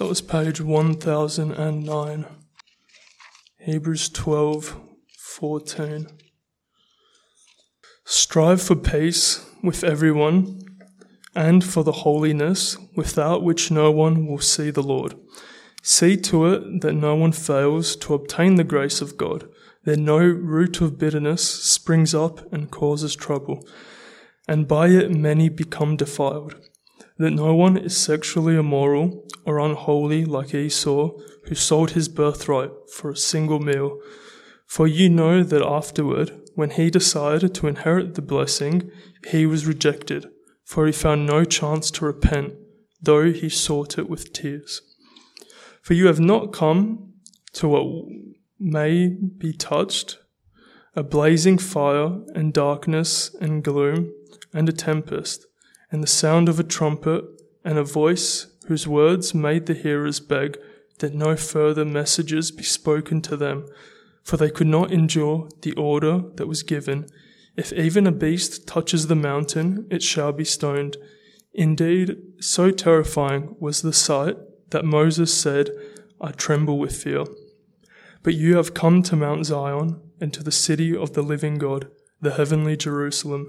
That was page 1009. Hebrews 12 14. Strive for peace with everyone and for the holiness without which no one will see the Lord. See to it that no one fails to obtain the grace of God, that no root of bitterness springs up and causes trouble, and by it many become defiled. That no one is sexually immoral or unholy like Esau, who sold his birthright for a single meal. For you know that afterward, when he decided to inherit the blessing, he was rejected, for he found no chance to repent, though he sought it with tears. For you have not come to what may be touched, a blazing fire and darkness and gloom and a tempest and the sound of a trumpet and a voice whose words made the hearers beg that no further messages be spoken to them, for they could not endure the order that was given. If even a beast touches the mountain, it shall be stoned. Indeed, so terrifying was the sight that Moses said, I tremble with fear. But you have come to Mount Zion and to the city of the living God, the heavenly Jerusalem,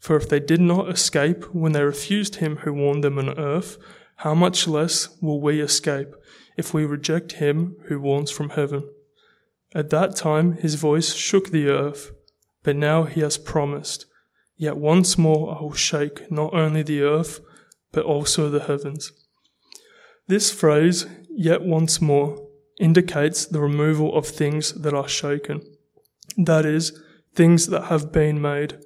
for if they did not escape when they refused him who warned them on earth, how much less will we escape if we reject him who warns from heaven? At that time his voice shook the earth, but now he has promised, Yet once more I will shake not only the earth, but also the heavens. This phrase, yet once more, indicates the removal of things that are shaken. That is, things that have been made,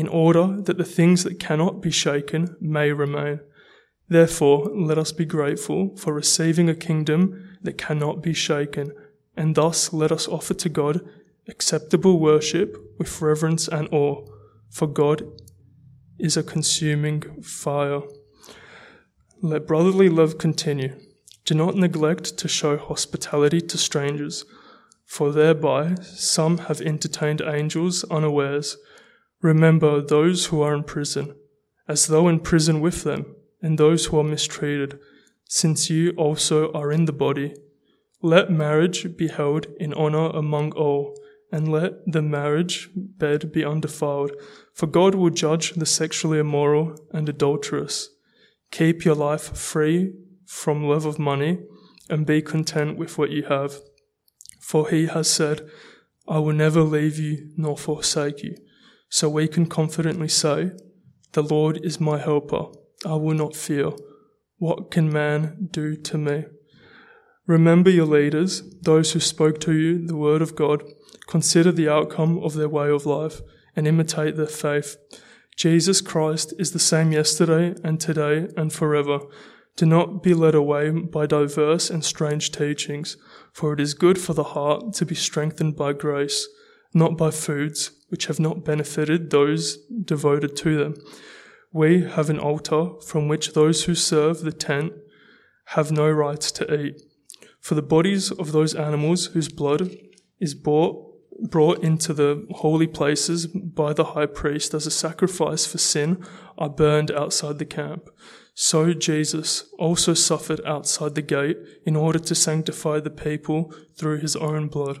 in order that the things that cannot be shaken may remain. Therefore, let us be grateful for receiving a kingdom that cannot be shaken, and thus let us offer to God acceptable worship with reverence and awe, for God is a consuming fire. Let brotherly love continue. Do not neglect to show hospitality to strangers, for thereby some have entertained angels unawares. Remember those who are in prison, as though in prison with them, and those who are mistreated, since you also are in the body. Let marriage be held in honor among all, and let the marriage bed be undefiled, for God will judge the sexually immoral and adulterous. Keep your life free from love of money, and be content with what you have. For he has said, I will never leave you nor forsake you. So we can confidently say, The Lord is my helper. I will not fear. What can man do to me? Remember your leaders, those who spoke to you the word of God. Consider the outcome of their way of life and imitate their faith. Jesus Christ is the same yesterday and today and forever. Do not be led away by diverse and strange teachings, for it is good for the heart to be strengthened by grace, not by foods which have not benefited those devoted to them. We have an altar from which those who serve the tent have no right to eat. For the bodies of those animals whose blood is bought, brought into the holy places by the high priest as a sacrifice for sin are burned outside the camp. So Jesus also suffered outside the gate in order to sanctify the people through his own blood.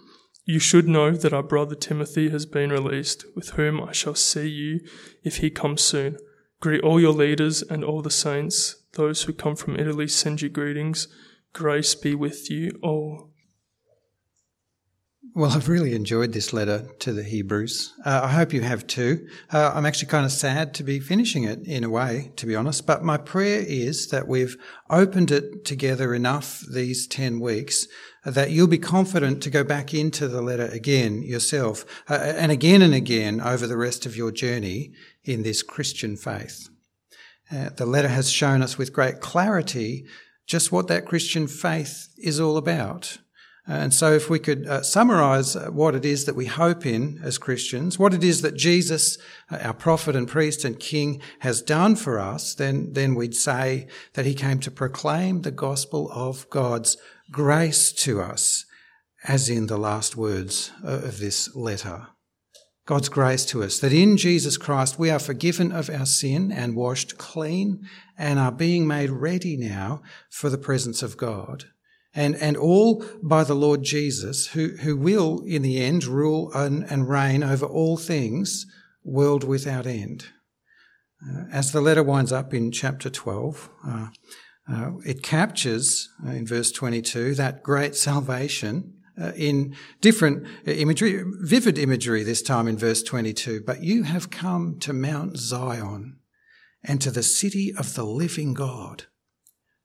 You should know that our brother Timothy has been released, with whom I shall see you if he comes soon. Greet all your leaders and all the saints. Those who come from Italy send you greetings. Grace be with you all. Well, I've really enjoyed this letter to the Hebrews. Uh, I hope you have too. Uh, I'm actually kind of sad to be finishing it in a way, to be honest, but my prayer is that we've opened it together enough these 10 weeks that you'll be confident to go back into the letter again yourself uh, and again and again over the rest of your journey in this Christian faith. Uh, the letter has shown us with great clarity just what that Christian faith is all about. And so, if we could uh, summarize uh, what it is that we hope in as Christians, what it is that Jesus, uh, our prophet and priest and king, has done for us, then, then we'd say that he came to proclaim the gospel of God's grace to us, as in the last words uh, of this letter. God's grace to us, that in Jesus Christ we are forgiven of our sin and washed clean and are being made ready now for the presence of God. And, and all by the Lord Jesus, who, who will in the end rule and, and reign over all things, world without end. Uh, as the letter winds up in chapter 12, uh, uh, it captures uh, in verse 22 that great salvation uh, in different imagery, vivid imagery this time in verse 22. But you have come to Mount Zion and to the city of the living God,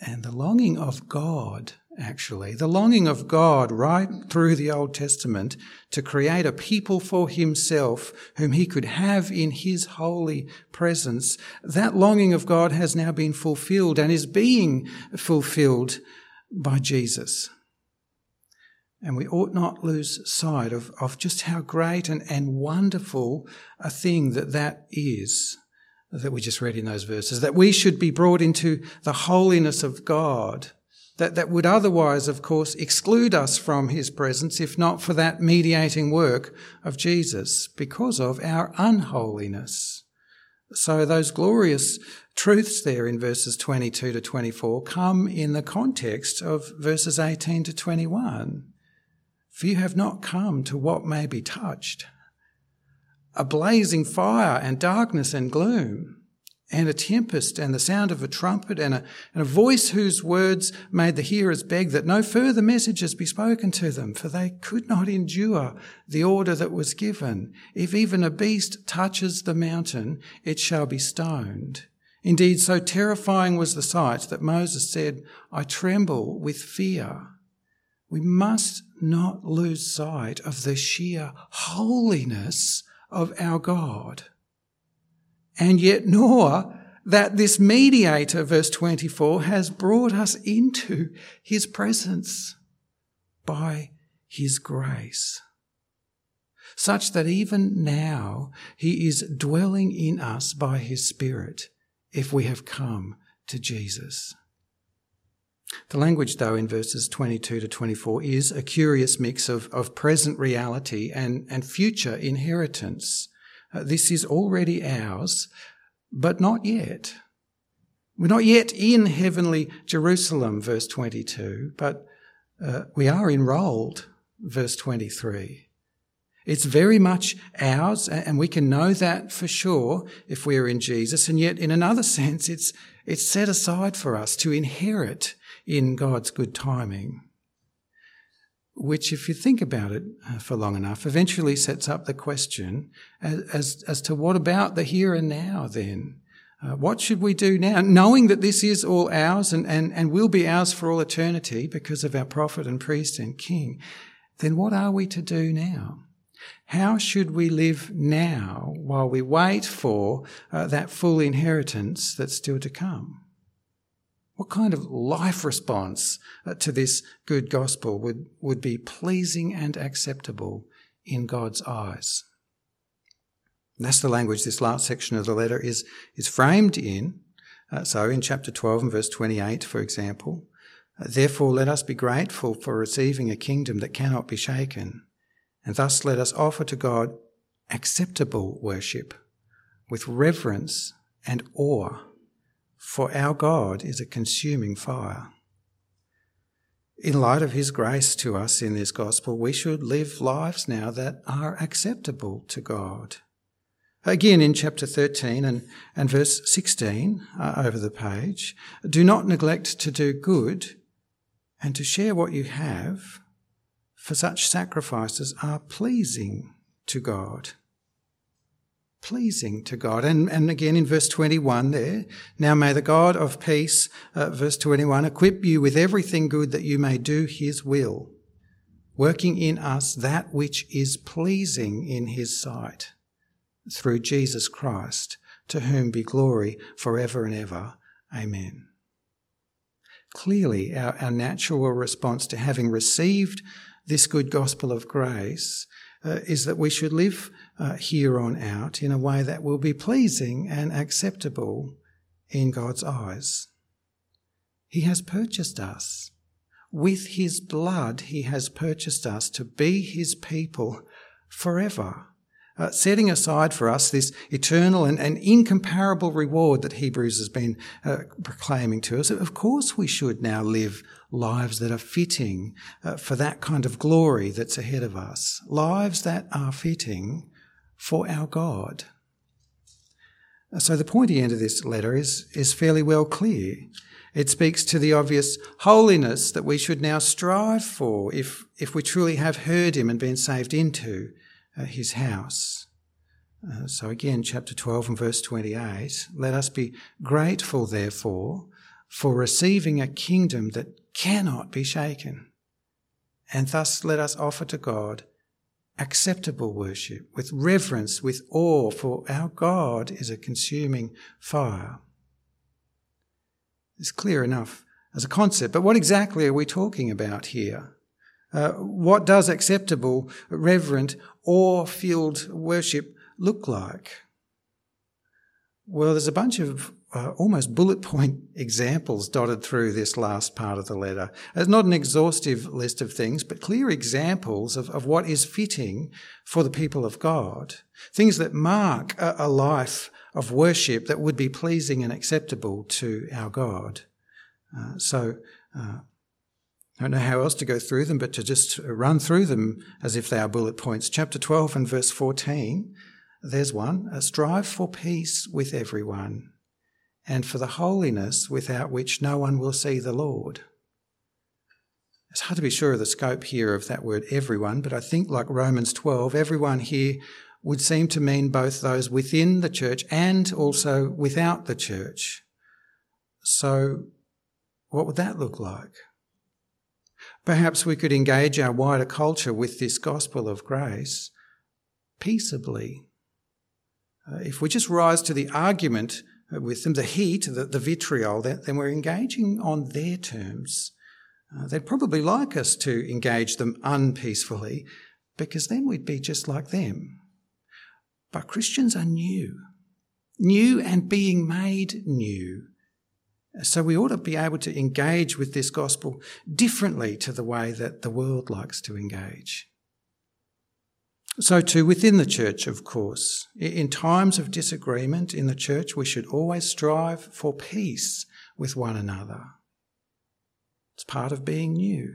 And the longing of God actually. The longing of God right through the Old Testament to create a people for himself whom he could have in his holy presence. That longing of God has now been fulfilled and is being fulfilled by Jesus. And we ought not lose sight of, of just how great and, and wonderful a thing that that is that we just read in those verses, that we should be brought into the holiness of God that, that would otherwise, of course, exclude us from his presence if not for that mediating work of Jesus because of our unholiness. So those glorious truths there in verses 22 to 24 come in the context of verses 18 to 21. For you have not come to what may be touched. A blazing fire and darkness and gloom and a tempest and the sound of a trumpet and a, and a voice whose words made the hearers beg that no further messages be spoken to them, for they could not endure the order that was given. If even a beast touches the mountain, it shall be stoned. Indeed, so terrifying was the sight that Moses said, I tremble with fear. We must not lose sight of the sheer holiness of our God and yet nor that this mediator, verse 24, has brought us into his presence by his grace, such that even now he is dwelling in us by his Spirit if we have come to Jesus. The language, though, in verses 22 to 24 is a curious mix of, of present reality and, and future inheritance. Uh, this is already ours, but not yet. We're not yet in heavenly Jerusalem, verse 22, but uh, we are enrolled, verse 23. It's very much ours, and we can know that for sure if we are in Jesus. And yet, in another sense, it's, it's set aside for us to inherit in God's good timing. Which, if you think about it uh, for long enough, eventually sets up the question as, as, as to what about the here and now then? Uh, what should we do now? Knowing that this is all ours and, and, and will be ours for all eternity because of our prophet and priest and king, then what are we to do now? How should we live now while we wait for uh, that full inheritance that's still to come? What kind of life response uh, to this good gospel would, would be pleasing and acceptable in God's eyes? That's the language this last section of the letter is, is framed in. Uh, so in chapter 12 and verse 28, for example, uh, therefore let us be grateful for receiving a kingdom that cannot be shaken, and thus let us offer to God acceptable worship with reverence and awe, for our God is a consuming fire. In light of His grace to us in this gospel, we should live lives now that are acceptable to God. Again, in chapter 13 and, and verse 16 uh, over the page, do not neglect to do good and to share what you have, for such sacrifices are pleasing to God. Pleasing to God. And, and again in verse 21 there, now may the God of peace, uh, verse 21, equip you with everything good that you may do his will, working in us that which is pleasing in his sight through Jesus Christ, to whom be glory forever and ever. Amen. Clearly, our, our natural response to having received this good gospel of grace uh, is that we should live uh, here on out in a way that will be pleasing and acceptable in God's eyes. He has purchased us. With his blood, he has purchased us to be his people forever uh, setting aside for us this eternal and, and, incomparable reward that Hebrews has been uh, proclaiming to us. Of course, we should now live lives that are fitting uh, for that kind of glory that's ahead of us, lives that are fitting for our God. So the pointy end of this letter is, is fairly well clear. It speaks to the obvious holiness that we should now strive for if, if we truly have heard him and been saved into uh, his house. Uh, so again, chapter 12 and verse 28, let us be grateful, therefore, for receiving a kingdom that cannot be shaken. And thus let us offer to God acceptable worship with reverence, with awe, for our God is a consuming fire. It's clear enough as a concept, but what exactly are we talking about here? Uh, what does acceptable, reverent, awe filled worship look like? Well, there's a bunch of uh, almost bullet point examples dotted through this last part of the letter. It's not an exhaustive list of things, but clear examples of, of what is fitting for the people of God. Things that mark a, a life of worship that would be pleasing and acceptable to our God. Uh, so, uh, I don't know how else to go through them, but to just run through them as if they are bullet points. Chapter 12 and verse 14, there's one. Strive for peace with everyone and for the holiness without which no one will see the Lord. It's hard to be sure of the scope here of that word everyone, but I think like Romans 12, everyone here would seem to mean both those within the church and also without the church. So what would that look like? Perhaps we could engage our wider culture with this gospel of grace peaceably. Uh, if we just rise to the argument with them, the heat, the, the vitriol, then we're engaging on their terms. Uh, they'd probably like us to engage them unpeacefully because then we'd be just like them. But Christians are new, new and being made new. So we ought to be able to engage with this gospel differently to the way that the world likes to engage. So, too, within the church, of course, in times of disagreement in the church, we should always strive for peace with one another. It's part of being new.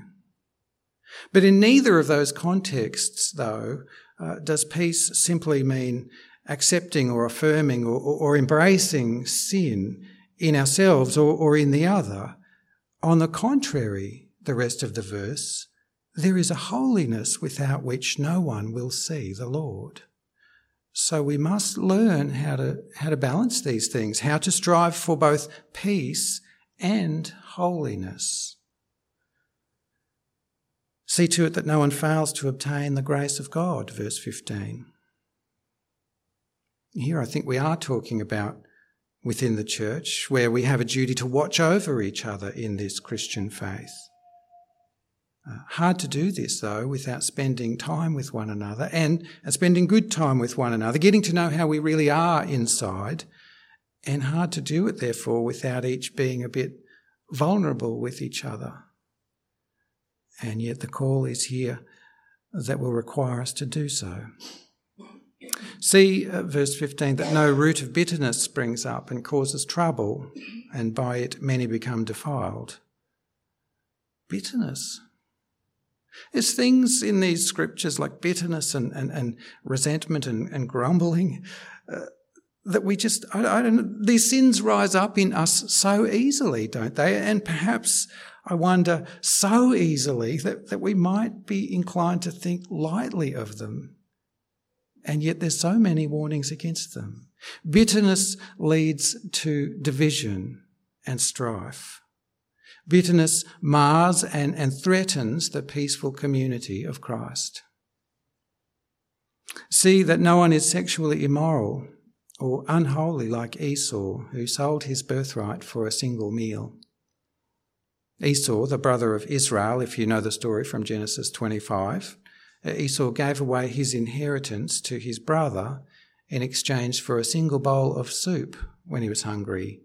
But in neither of those contexts, though, Uh, does peace simply mean accepting or affirming or, or embracing sin in ourselves or, or in the other? On the contrary, the rest of the verse, there is a holiness without which no one will see the Lord. So we must learn how to, how to balance these things, how to strive for both peace and holiness. See to it that no one fails to obtain the grace of God, verse 15. Here I think we are talking about within the church, where we have a duty to watch over each other in this Christian faith. Uh, hard to do this though without spending time with one another and, and spending good time with one another, getting to know how we really are inside, and hard to do it therefore without each being a bit vulnerable with each other. And yet the call is here that will require us to do so. See, uh, verse 15, that no root of bitterness springs up and causes trouble, and by it many become defiled. Bitterness. There's things in these scriptures like bitterness and, and, and resentment and, and grumbling uh, that we just, I, I don't know, these sins rise up in us so easily, don't they? And perhaps, I wonder, so easily that, that we might be inclined to think lightly of them. And yet there's so many warnings against them. Bitterness leads to division and strife. Bitterness mars and, and threatens the peaceful community of Christ. See that no one is sexually immoral or unholy like Esau, who sold his birthright for a single meal. Esau, the brother of Israel, if you know the story from Genesis 25, Esau gave away his inheritance to his brother in exchange for a single bowl of soup when he was hungry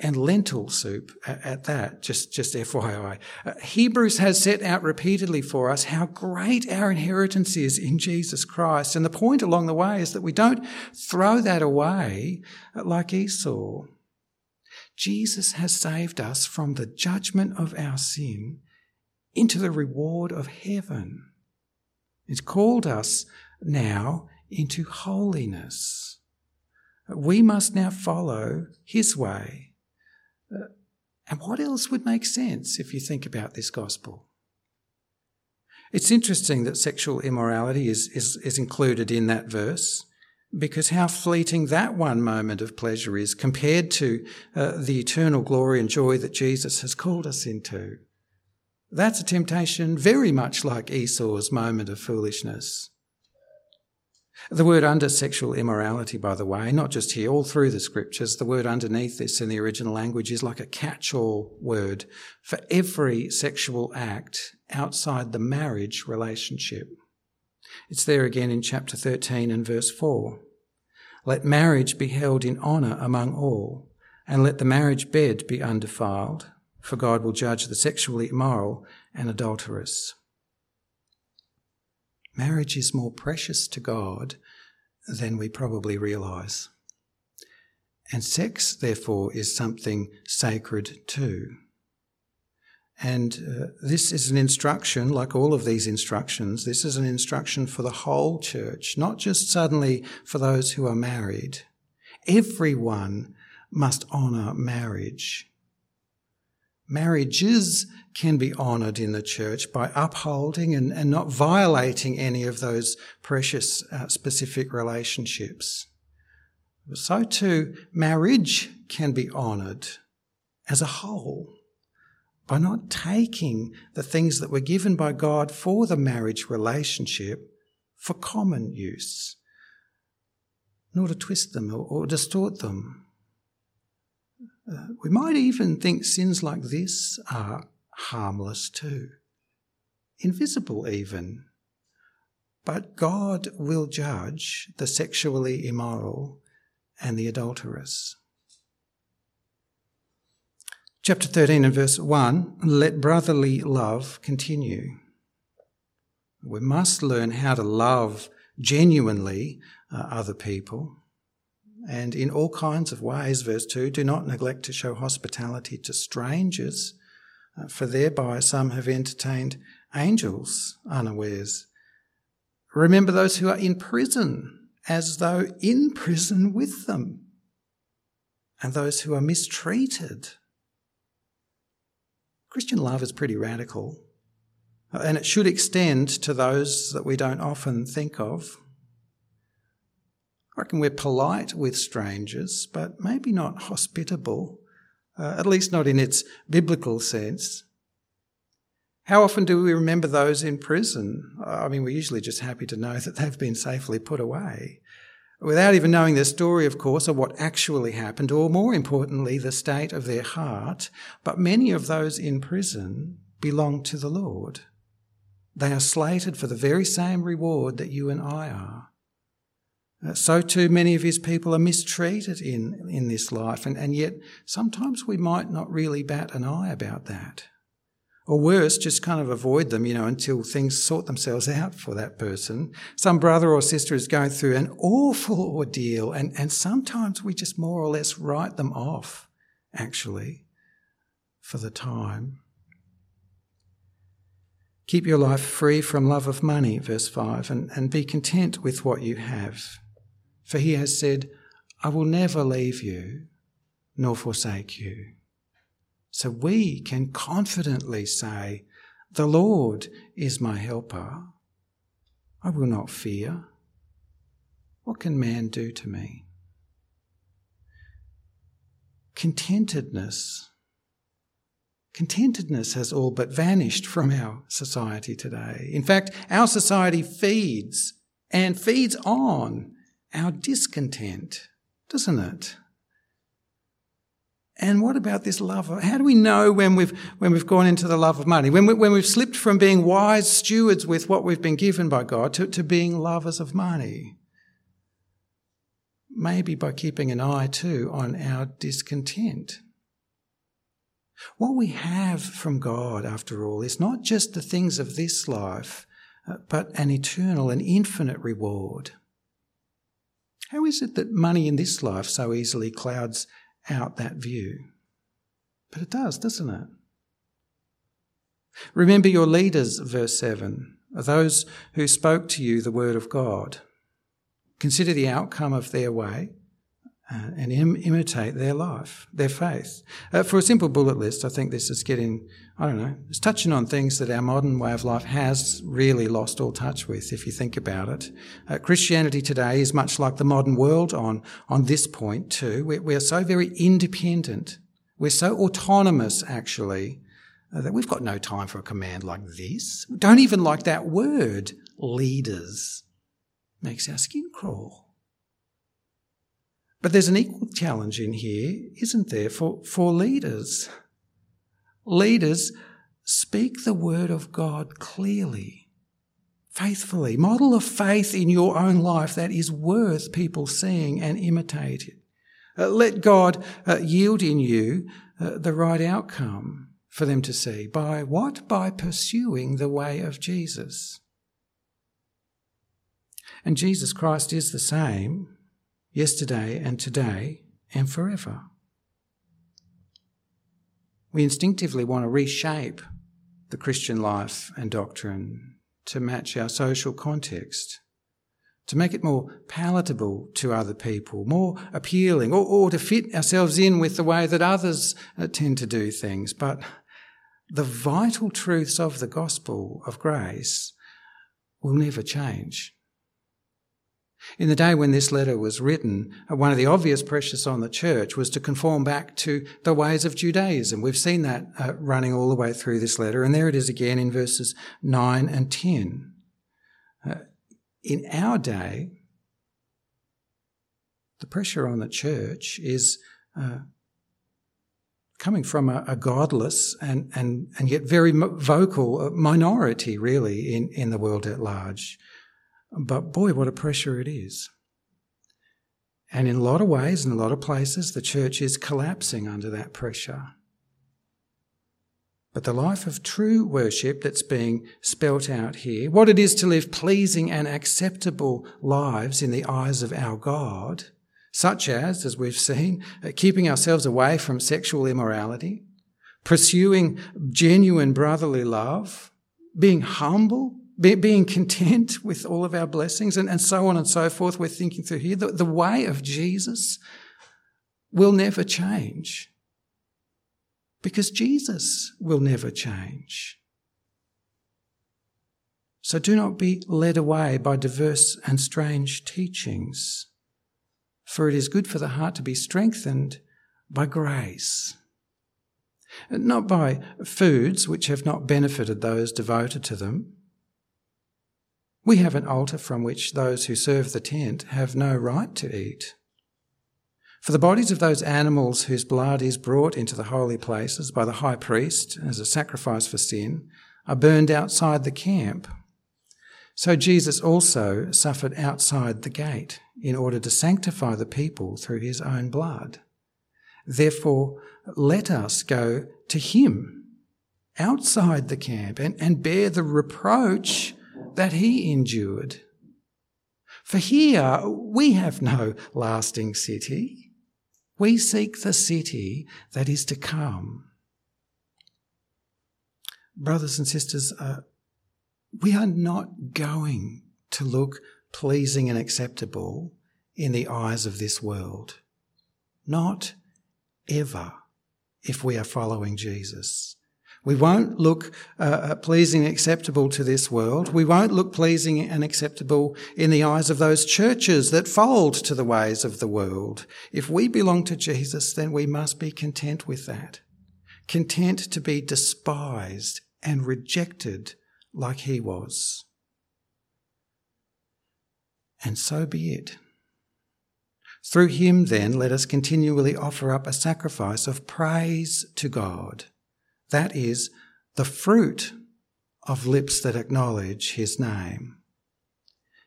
and lentil soup at that, just, just FYI. Uh, Hebrews has set out repeatedly for us how great our inheritance is in Jesus Christ. And the point along the way is that we don't throw that away like Esau. Jesus has saved us from the judgment of our sin into the reward of heaven. He's called us now into holiness. We must now follow his way. Uh, and what else would make sense if you think about this gospel? It's interesting that sexual immorality is, is, is included in that verse because how fleeting that one moment of pleasure is compared to uh, the eternal glory and joy that Jesus has called us into. That's a temptation very much like Esau's moment of foolishness. The word under sexual immorality, by the way, not just here, all through the scriptures, the word underneath this in the original language is like a catch all word for every sexual act outside the marriage relationship. It's there again in chapter 13 and verse 4. Let marriage be held in honour among all, and let the marriage bed be undefiled, for God will judge the sexually immoral and adulterous. Marriage is more precious to God than we probably realise. And sex, therefore, is something sacred too. And uh, this is an instruction, like all of these instructions, this is an instruction for the whole church, not just suddenly for those who are married. Everyone must honour marriage. Marriages can be honoured in the church by upholding and, and not violating any of those precious uh, specific relationships. So too, marriage can be honoured as a whole by not taking the things that were given by God for the marriage relationship for common use, nor to twist them or, or distort them. Uh, we might even think sins like this are harmless too, invisible even. But God will judge the sexually immoral and the adulterous. Chapter 13 and verse 1 let brotherly love continue. We must learn how to love genuinely uh, other people and in all kinds of ways. Verse 2 do not neglect to show hospitality to strangers, Uh, for thereby some have entertained angels unawares. Remember those who are in prison as though in prison with them, and those who are mistreated. Christian love is pretty radical, and it should extend to those that we don't often think of. I reckon we're polite with strangers, but maybe not hospitable, uh, at least not in its biblical sense. How often do we remember those in prison? I mean, we're usually just happy to know that they've been safely put away. Without even knowing their story, of course, or what actually happened, or more importantly, the state of their heart. But many of those in prison belong to the Lord. They are slated for the very same reward that you and I are. Uh, so too many of his people are mistreated in, in this life, and, and yet sometimes we might not really bat an eye about that. Or worse, just kind of avoid them, you know, until things sort themselves out for that person. Some brother or sister is going through an awful ordeal, and, and sometimes we just more or less write them off, actually, for the time. Keep your life free from love of money, verse 5, and, and be content with what you have. For he has said, I will never leave you nor forsake you. So we can confidently say, The Lord is my helper. I will not fear. What can man do to me? Contentedness. Contentedness has all but vanished from our society today. In fact, our society feeds and feeds on our discontent, doesn't it? And what about this love? Of, how do we know when we've, when we've gone into the love of money? When, we, when we've slipped from being wise stewards with what we've been given by God to, to being lovers of money? Maybe by keeping an eye too on our discontent. What we have from God, after all, is not just the things of this life, uh, but an eternal and infinite reward. How is it that money in this life so easily clouds out that view. But it does, doesn't it? Remember your leaders, verse 7, those who spoke to you the word of God. Consider the outcome of their way uh, and Im- imitate their life, their faith. Uh, for a simple bullet list, I think this is getting, I don't know, it's touching on things that our modern way of life has really lost all touch with, if you think about it. Uh, Christianity today is much like the modern world on, on this point too. We're, we're so very independent. We're so autonomous, actually, uh, that we've got no time for a command like this. We don't even like that word, leaders. Makes our skin crawl. But there's an equal challenge in here, isn't there, for, for leaders? Leaders speak the word of God clearly, faithfully. Model a faith in your own life that is worth people seeing and imitating. Uh, let God uh, yield in you uh, the right outcome for them to see. By what? By pursuing the way of Jesus. And Jesus Christ is the same yesterday and today and forever. We instinctively want to reshape the Christian life and doctrine to match our social context, to make it more palatable to other people, more appealing, or, or to fit ourselves in with the way that others uh, tend to do things. But the vital truths of the gospel of grace will never change. In the day when this letter was written, uh, one of the obvious pressures on the church was to conform back to the ways of Judaism. We've seen that uh, running all the way through this letter, and there it is again in verses 9 and 10. Uh, in our day, the pressure on the church is uh, coming from a, a, godless and, and, and yet very vocal uh, minority, really, in, in the world at large. But boy, what a pressure it is. And in a lot of ways, in a lot of places, the church is collapsing under that pressure. But the life of true worship that's being spelt out here, what it is to live pleasing and acceptable lives in the eyes of our God, such as, as we've seen, uh, keeping ourselves away from sexual immorality, pursuing genuine brotherly love, being humble, be, being content with all of our blessings and, and so on and so forth. We're thinking through here. The, the way of Jesus will never change because Jesus will never change. So do not be led away by diverse and strange teachings, for it is good for the heart to be strengthened by grace. Not by foods which have not benefited those devoted to them. We have an altar from which those who serve the tent have no right to eat. For the bodies of those animals whose blood is brought into the holy places by the high priest as a sacrifice for sin are burned outside the camp. So Jesus also suffered outside the gate in order to sanctify the people through his own blood. Therefore, let us go to him outside the camp and, and bear the reproach that he endured. For here we have no lasting city. We seek the city that is to come. Brothers and sisters, uh, we are not going to look pleasing and acceptable in the eyes of this world. Not ever if we are following Jesus. We won't look uh, uh, pleasing and acceptable to this world. We won't look pleasing and acceptable in the eyes of those churches that fold to the ways of the world. If we belong to Jesus, then we must be content with that. Content to be despised and rejected like he was. And so be it. Through him, then, let us continually offer up a sacrifice of praise to God. That is the fruit of lips that acknowledge his name.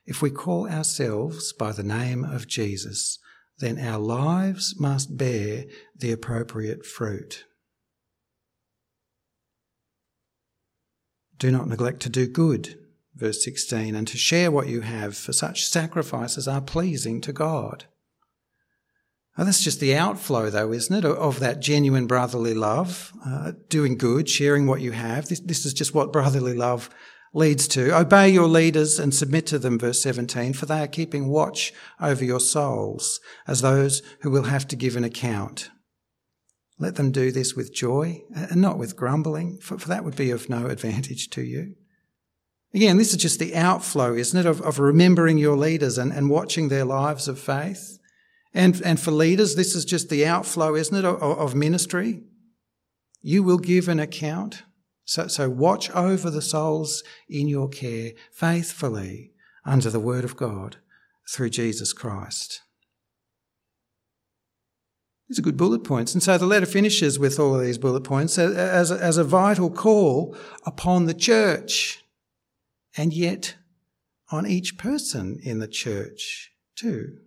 If we call ourselves by the name of Jesus, then our lives must bear the appropriate fruit. Do not neglect to do good, verse 16, and to share what you have, for such sacrifices are pleasing to God. Oh, that's just the outflow, though, isn't it, of that genuine brotherly love, uh, doing good, sharing what you have. This, this is just what brotherly love leads to. Obey your leaders and submit to them, verse 17, for they are keeping watch over your souls as those who will have to give an account. Let them do this with joy and not with grumbling, for, for that would be of no advantage to you. Again, this is just the outflow, isn't it, of, of remembering your leaders and, and watching their lives of faith. And, and for leaders, this is just the outflow, isn't it, of, of ministry? You will give an account. So, so watch over the souls in your care faithfully under the word of God through Jesus Christ. These are good bullet points. And so the letter finishes with all of these bullet points uh, uh, as a, as a vital call upon the church and yet on each person in the church too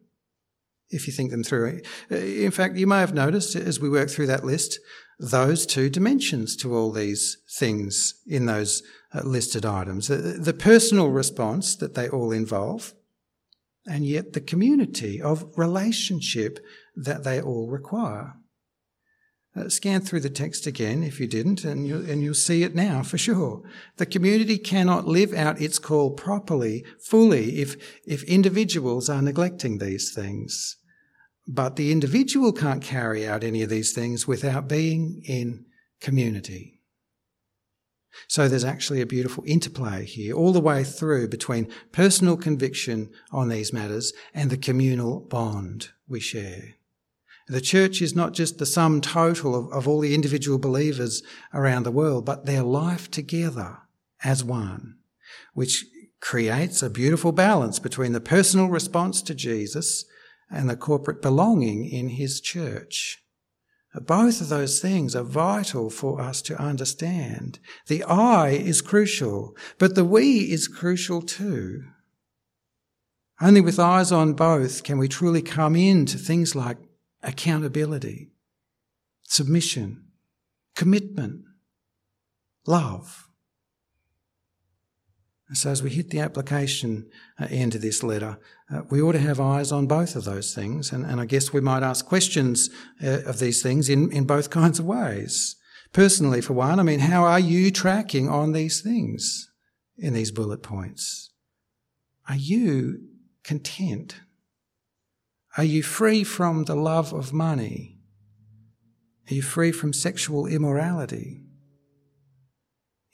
if you think them through. Uh, in fact, you may have noticed as we work through that list, those two dimensions to all these things in those uh, listed items. The personal response that they all involve, and yet the community of relationship that they all require. Uh, scan through the text again if you didn't, and, you, and you'll see it now for sure. The community cannot live out its call properly, fully, if, if individuals are neglecting these things. But the individual can't carry out any of these things without being in community. So there's actually a beautiful interplay here all the way through between personal conviction on these matters and the communal bond we share. The church is not just the sum total of, of all the individual believers around the world, but their life together as one, which creates a beautiful balance between the personal response to Jesus and the corporate belonging in his church. Both of those things are vital for us to understand. The I is crucial, but the we is crucial too. Only with eyes on both can we truly come into things like accountability, submission, commitment, love. And so, as we hit the application uh, end of this letter, uh, we ought to have eyes on both of those things. And, and I guess we might ask questions uh, of these things in, in both kinds of ways. Personally, for one, I mean, how are you tracking on these things? in these bullet points. Are you content? Are you free from the love of money? Are you free from sexual immorality?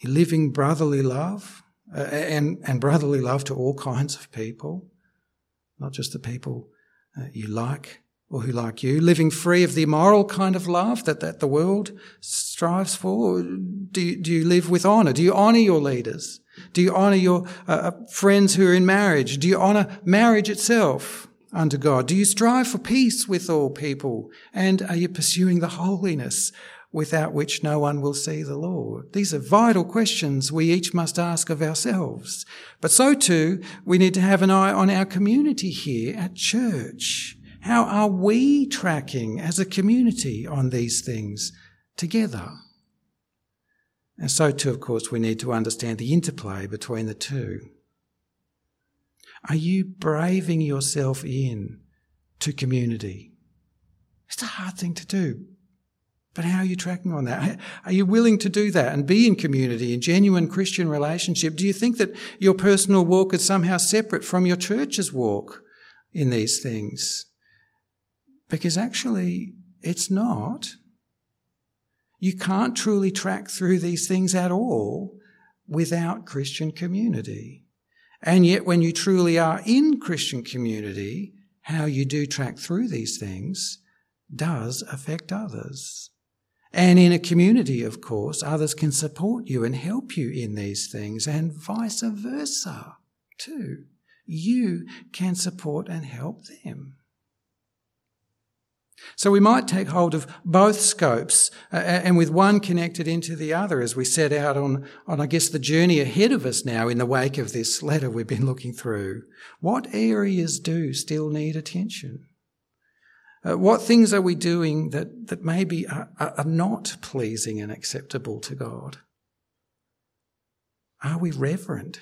Living brotherly love uh, and, and brotherly love to all kinds of people, not just the people uh, you like or who like you, living free of the immoral kind of love that, that the world strives for? Do you, do you live with honour? Do you honour your leaders? Do you honour your uh, uh, friends who are in marriage? Do you honour marriage itself unto God? Do you strive for peace with all people? And are you pursuing the holiness without which no one will see the Lord? These are vital questions we each must ask of ourselves. But so too, we need to have an eye on our community here at church. How are we tracking as a community on these things together? And so too, of course, we need to understand the interplay between the two. Are you braving yourself in to community? It's a hard thing to do. But how are you tracking on that? Are you willing to do that and be in community, in genuine Christian relationship? Do you think that your personal walk is somehow separate from your church's walk in these things? Because actually, it's not. You can't truly track through these things at all without Christian community. And yet, when you truly are in Christian community, how you do track through these things does affect others. And in a community, of course, others can support you and help you in these things, and vice versa, too. You can support and help them. So we might take hold of both scopes uh, and with one connected into the other as we set out on, on, I guess, the journey ahead of us now in the wake of this letter we've been looking through. What areas do still need attention? Uh, what things are we doing that, that maybe are, are not pleasing and acceptable to God? Are we reverent?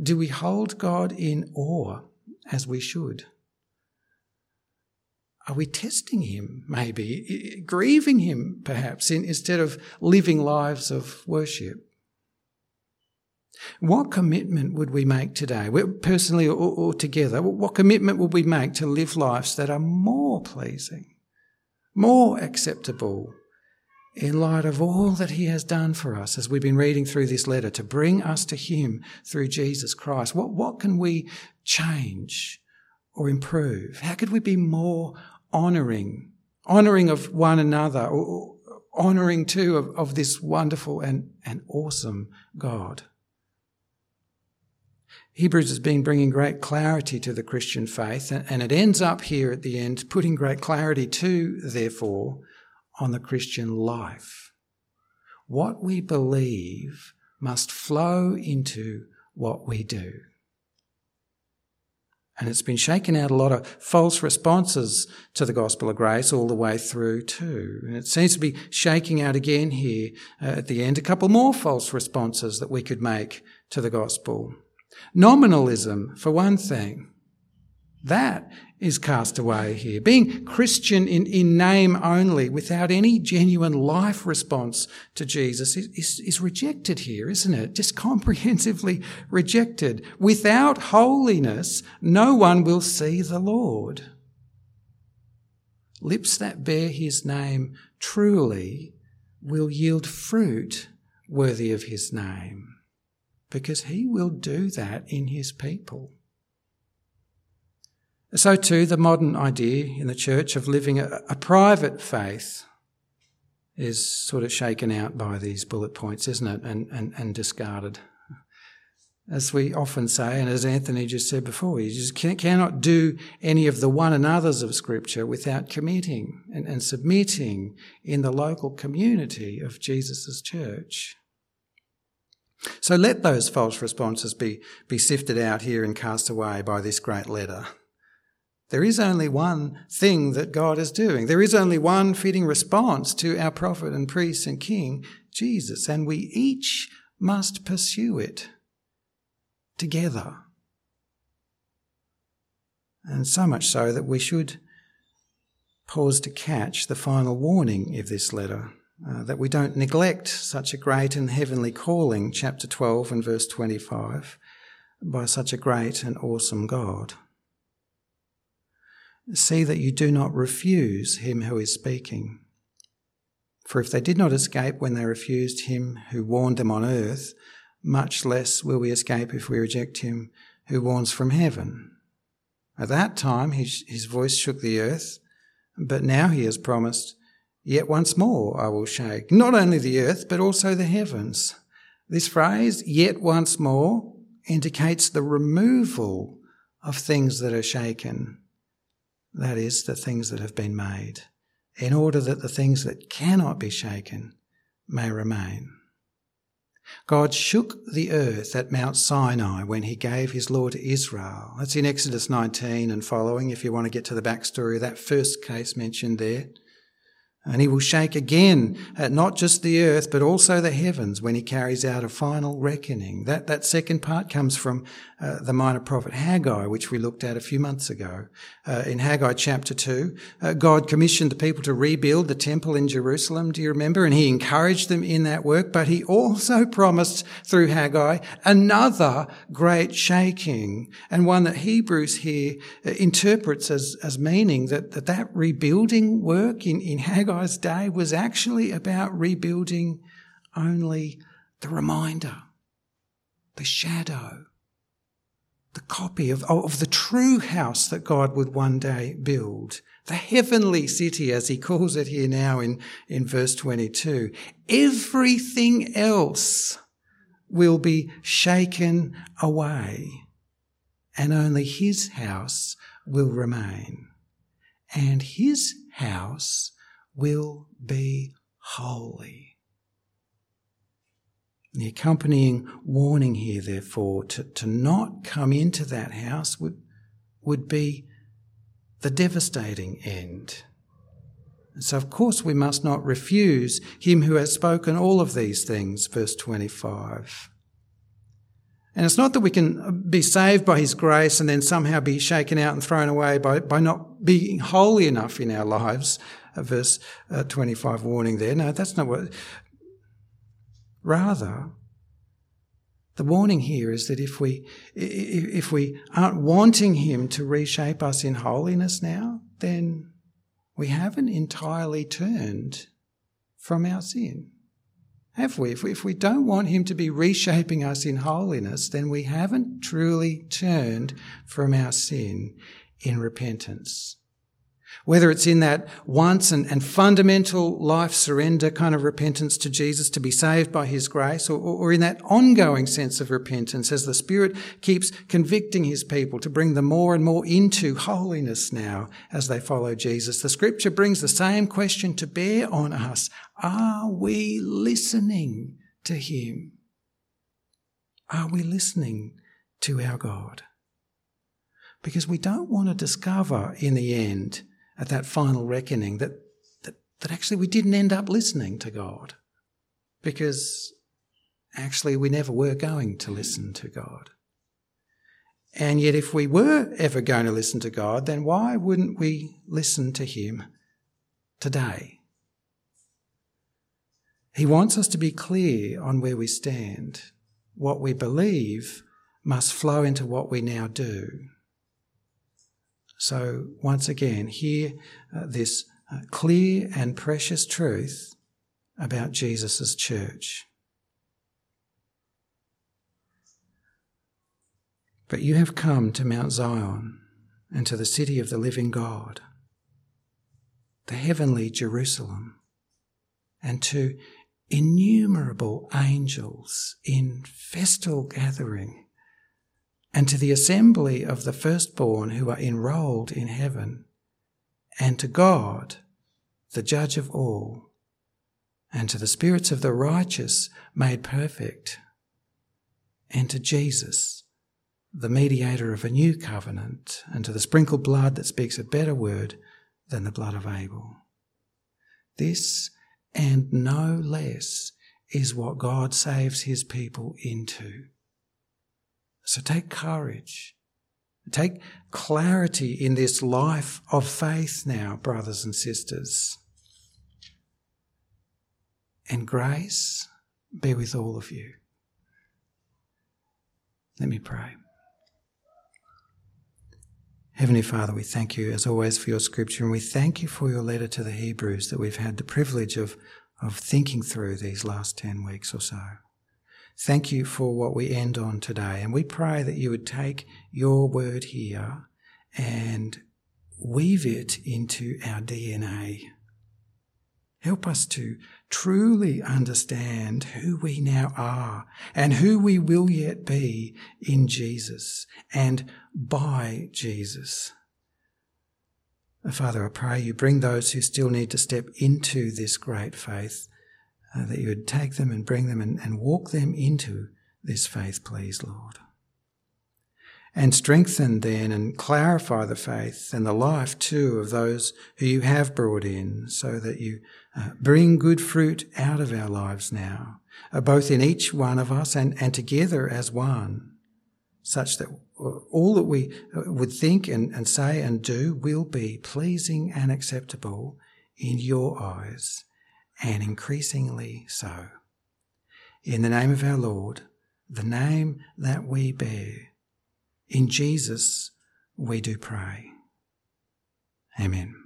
Do we hold God in awe as we should? Are we testing him, maybe, grieving him, perhaps, in, instead of living lives of worship? What commitment would we make today, personally or, or together? What commitment would we make to live lives that are more pleasing, more acceptable in light of all that he has done for us as we've been reading through this letter to bring us to him through Jesus Christ? What, what can we change or improve? How could we be more honoring, honoring of one another, or honoring too of, of this wonderful and, and awesome God. Hebrews has been bringing great clarity to the Christian faith, and it ends up here at the end, putting great clarity too, therefore, on the Christian life. What we believe must flow into what we do. And it's been shaking out a lot of false responses to the gospel of grace all the way through too. And it seems to be shaking out again here uh, at the end a couple more false responses that we could make to the gospel. Nominalism, for one thing. That is cast away here. Being Christian in, in name only, without any genuine life response to Jesus, is, is, is rejected here, isn't it? Just comprehensively rejected. Without holiness, no one will see the Lord. Lips that bear his name truly will yield fruit worthy of his name, because he will do that in his people. So, too, the modern idea in the church of living a, a, private faith is sort of shaken out by these bullet points, isn't it? And, and, and discarded. As we often say, and as Anthony just said before, you just can, cannot do any of the one another's of Scripture without committing and, and submitting in the local community of Jesus' church. So let those false responses be, be sifted out here and cast away by this great letter. There is only one thing that God is doing. There is only one fitting response to our prophet and priest and king, Jesus, and we each must pursue it together. And so much so that we should pause to catch the final warning of this letter uh, that we don't neglect such a great and heavenly calling, chapter 12 and verse 25, by such a great and awesome God. See that you do not refuse him who is speaking. For if they did not escape when they refused him who warned them on earth, much less will we escape if we reject him who warns from heaven. At that time his, his voice shook the earth, but now he has promised, Yet once more I will shake not only the earth, but also the heavens. This phrase, yet once more, indicates the removal of things that are shaken. That is, the things that have been made, in order that the things that cannot be shaken may remain. God shook the earth at Mount Sinai when he gave his law to Israel. That's in Exodus 19 and following, if you want to get to the backstory of that first case mentioned there. And he will shake again at not just the earth, but also the heavens when he carries out a final reckoning. That, that second part comes from uh, the minor prophet Haggai, which we looked at a few months ago. Uh, in Haggai chapter 2, uh, God commissioned the people to rebuild the temple in Jerusalem, do you remember? And he encouraged them in that work, but he also promised through Haggai another great shaking, and one that Hebrews here uh, interprets as, as meaning that, that that rebuilding work in, in Haggai Haggai's day was actually about rebuilding only the reminder, the shadow, the copy of, of the true house that God would one day build, the heavenly city, as he calls it here now in, in verse 22. Everything else will be shaken away, and only his house will remain. And his house will be holy. The accompanying warning here, therefore, to, to not come into that house would, would be the devastating end. So, of course, we must not refuse him who has spoken all of these things, verse 25. And it's not that we can be saved by his grace and then somehow be shaken out and thrown away by, by not being holy enough in our lives verse uh, 25 warning there. No, that's not what. Rather, the warning here is that if we, if we aren't wanting Him to reshape us in holiness now, then we haven't entirely turned from our sin. Have we? If, we? if we don't want Him to be reshaping us in holiness, then we haven't truly turned from our sin in repentance. Whether it's in that once and, and fundamental life surrender kind of repentance to Jesus to be saved by his grace, or, or in that ongoing sense of repentance as the Spirit keeps convicting his people to bring them more and more into holiness now as they follow Jesus. The scripture brings the same question to bear on us. Are we listening to him? Are we listening to our God? Because we don't want to discover in the end at that final reckoning that, that, that actually we didn't end up listening to God because actually we never were going to listen to God. And yet, if we were ever going to listen to God, then why wouldn't we listen to Him today? He wants us to be clear on where we stand. What we believe must flow into what we now do. So, once again, hear uh, this uh, clear and precious truth about Jesus' church. But you have come to Mount Zion and to the city of the living God, the heavenly Jerusalem, and to innumerable angels in festal gathering and to the assembly of the firstborn who are enrolled in heaven, and to God, the judge of all, and to the spirits of the righteous made perfect, and to Jesus, the mediator of a new covenant, and to the sprinkled blood that speaks a better word than the blood of Abel. This and no less is what God saves his people into. So take courage. Take clarity in this life of faith now, brothers and sisters. and grace be with all of you. Let me pray. Heavenly Father, we thank you as always for your scripture and we thank you for your letter to the Hebrews that we've had the privilege of, of thinking through these last 10 weeks or so. Thank you for what we end on today. And we pray that you would take your word here and weave it into our DNA. Help us to truly understand who we now are and who we will yet be in Jesus and by Jesus. Father, I pray you bring those who still need to step into this great faith uh, that you would take them and bring them and, and walk them into this faith, please, Lord. And strengthen then and clarify the faith and the life too of those who you have brought in so that you uh, bring good fruit out of our lives now, uh, both in each one of us and, and together as one, such that all that we uh, would think and, and say and do will be pleasing and acceptable in your eyes and increasingly so. In the name of our Lord, the name that we bear, in Jesus we do pray. Amen.